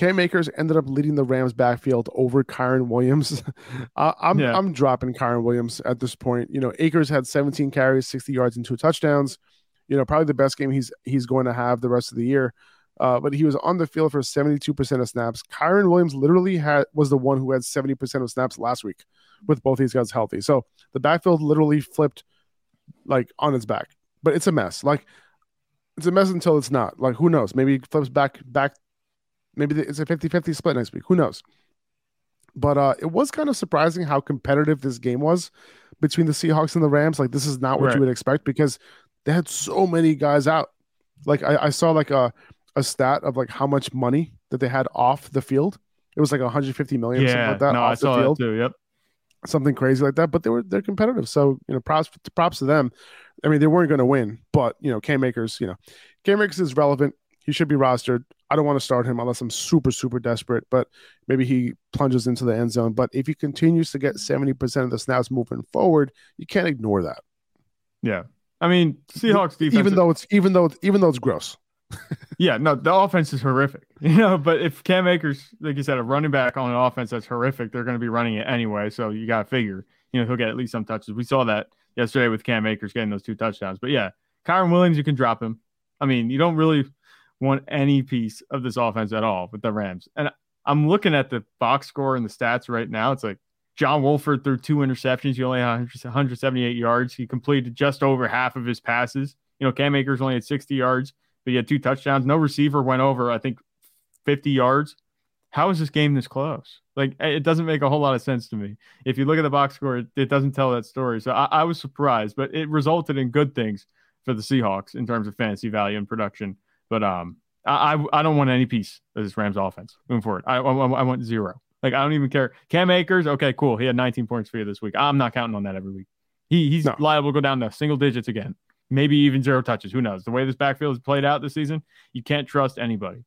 Cam Akers ended up leading the Rams backfield over Kyren Williams. uh, I'm yeah. I'm dropping Kyren Williams at this point. You know, Akers had 17 carries, 60 yards, and two touchdowns. You know, probably the best game he's he's going to have the rest of the year. Uh, but he was on the field for 72% of snaps. Kyren Williams literally had was the one who had 70% of snaps last week with both these guys healthy. So the backfield literally flipped like on its back. But it's a mess. Like it's a mess until it's not. Like who knows? Maybe it flips back back maybe it's a 50-50 split next week. Who knows? But uh it was kind of surprising how competitive this game was between the Seahawks and the Rams. Like this is not what right. you would expect because they had so many guys out. Like I, I saw like a a stat of like how much money that they had off the field. It was like 150 million, yeah, something like that. No, off I saw the field. that too. Yep, something crazy like that. But they were they're competitive, so you know, props props to them. I mean, they weren't going to win, but you know, Cam Akers, you know, Cam Akers is relevant. He should be rostered. I don't want to start him unless I'm super super desperate, but maybe he plunges into the end zone. But if he continues to get 70% of the snaps moving forward, you can't ignore that. Yeah. I mean, Seahawks defense even though it's even though it's, even though it's gross yeah, no, the offense is horrific. You know, but if Cam Akers, like you said, a running back on an offense that's horrific, they're going to be running it anyway. So you got to figure, you know, he'll get at least some touches. We saw that yesterday with Cam Akers getting those two touchdowns. But yeah, Kyren Williams, you can drop him. I mean, you don't really want any piece of this offense at all with the Rams. And I'm looking at the box score and the stats right now. It's like John Wolford threw two interceptions. He only had 178 yards. He completed just over half of his passes. You know, Cam Akers only had 60 yards but he had two touchdowns. No receiver went over, I think, 50 yards. How is this game this close? Like, it doesn't make a whole lot of sense to me. If you look at the box score, it, it doesn't tell that story. So I, I, was surprised, but it resulted in good things for the Seahawks in terms of fantasy value and production. But um, I, I, I don't want any piece of this Rams offense moving forward. I, I, I want zero. Like, I don't even care. Cam Akers, okay, cool. He had 19 points for you this week. I'm not counting on that every week. He, he's no. liable to go down to single digits again maybe even zero touches. Who knows? The way this backfield has played out this season, you can't trust anybody.